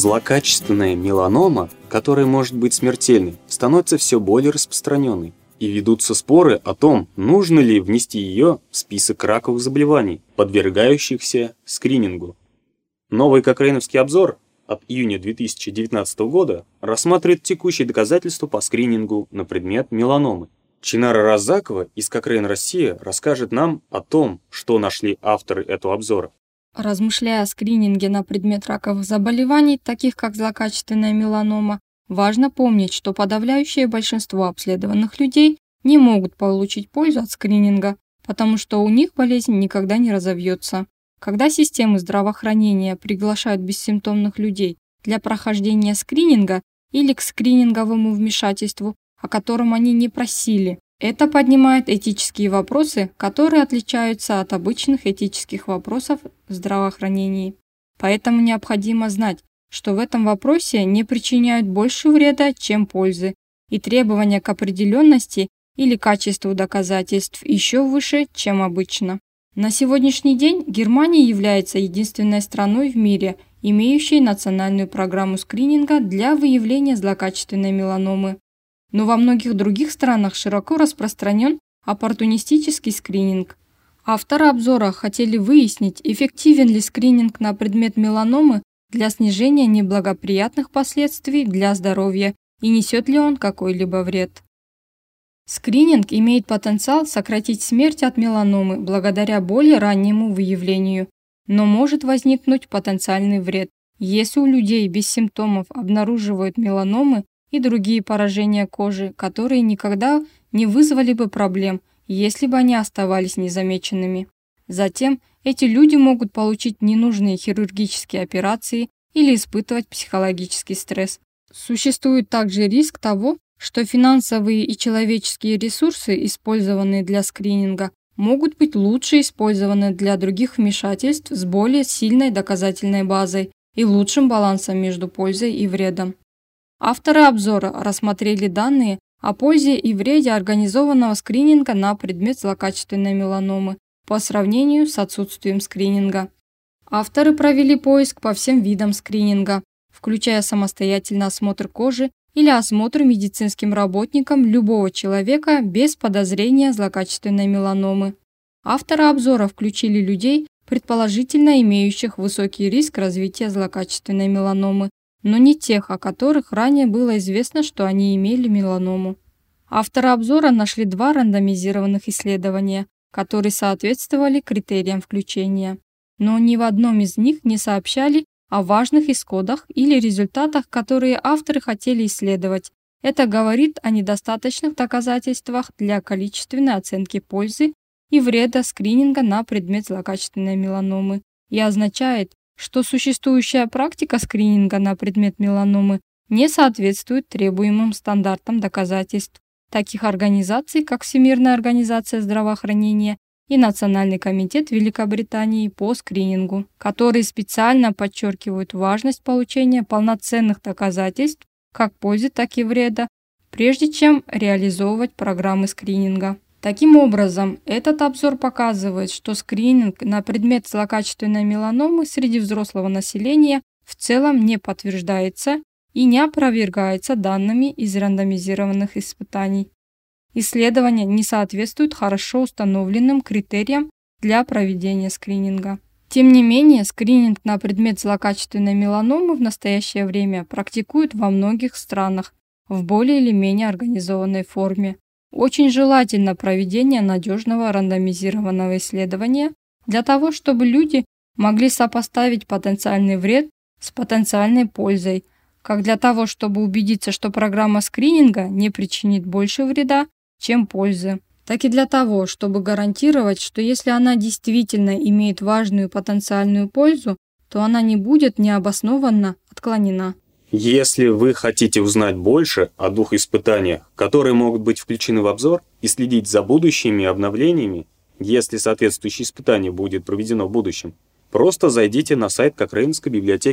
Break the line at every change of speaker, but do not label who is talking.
злокачественная меланома, которая может быть смертельной, становится все более распространенной. И ведутся споры о том, нужно ли внести ее в список раковых заболеваний, подвергающихся скринингу. Новый кокрейновский обзор от июня 2019 года рассматривает текущие доказательства по скринингу на предмет меланомы. Чинара Разакова из Кокрейн Россия расскажет нам о том, что нашли авторы этого обзора.
Размышляя о скрининге на предмет раковых заболеваний, таких как злокачественная меланома, важно помнить, что подавляющее большинство обследованных людей не могут получить пользу от скрининга, потому что у них болезнь никогда не разовьется. Когда системы здравоохранения приглашают бессимптомных людей для прохождения скрининга или к скрининговому вмешательству, о котором они не просили, это поднимает этические вопросы, которые отличаются от обычных этических вопросов в здравоохранении. Поэтому необходимо знать, что в этом вопросе не причиняют больше вреда, чем пользы, и требования к определенности или качеству доказательств еще выше, чем обычно. На сегодняшний день Германия является единственной страной в мире, имеющей национальную программу скрининга для выявления злокачественной меланомы но во многих других странах широко распространен оппортунистический скрининг. Авторы обзора хотели выяснить, эффективен ли скрининг на предмет меланомы для снижения неблагоприятных последствий для здоровья и несет ли он какой-либо вред. Скрининг имеет потенциал сократить смерть от меланомы благодаря более раннему выявлению, но может возникнуть потенциальный вред. Если у людей без симптомов обнаруживают меланомы, и другие поражения кожи, которые никогда не вызвали бы проблем, если бы они оставались незамеченными. Затем эти люди могут получить ненужные хирургические операции или испытывать психологический стресс. Существует также риск того, что финансовые и человеческие ресурсы, использованные для скрининга, могут быть лучше использованы для других вмешательств с более сильной доказательной базой и лучшим балансом между пользой и вредом. Авторы обзора рассмотрели данные о пользе и вреде организованного скрининга на предмет злокачественной меланомы по сравнению с отсутствием скрининга. Авторы провели поиск по всем видам скрининга, включая самостоятельный осмотр кожи или осмотр медицинским работникам любого человека без подозрения злокачественной меланомы. Авторы обзора включили людей, предположительно имеющих высокий риск развития злокачественной меланомы, но не тех, о которых ранее было известно, что они имели меланому. Авторы обзора нашли два рандомизированных исследования, которые соответствовали критериям включения. Но ни в одном из них не сообщали о важных исходах или результатах, которые авторы хотели исследовать. Это говорит о недостаточных доказательствах для количественной оценки пользы и вреда скрининга на предмет злокачественной меланомы и означает, что существующая практика скрининга на предмет меланомы не соответствует требуемым стандартам доказательств таких организаций, как Всемирная организация здравоохранения и Национальный комитет Великобритании по скринингу, которые специально подчеркивают важность получения полноценных доказательств как пользы, так и вреда, прежде чем реализовывать программы скрининга. Таким образом, этот обзор показывает, что скрининг на предмет злокачественной меланомы среди взрослого населения в целом не подтверждается и не опровергается данными из рандомизированных испытаний. Исследования не соответствуют хорошо установленным критериям для проведения скрининга. Тем не менее, скрининг на предмет злокачественной меланомы в настоящее время практикуют во многих странах в более или менее организованной форме. Очень желательно проведение надежного рандомизированного исследования для того, чтобы люди могли сопоставить потенциальный вред с потенциальной пользой, как для того, чтобы убедиться, что программа скрининга не причинит больше вреда, чем пользы, так и для того, чтобы гарантировать, что если она действительно имеет важную потенциальную пользу, то она не будет необоснованно отклонена.
Если вы хотите узнать больше о двух испытаниях, которые могут быть включены в обзор, и следить за будущими обновлениями, если соответствующее испытание будет проведено в будущем, просто зайдите на сайт Кокрейнской библиотеки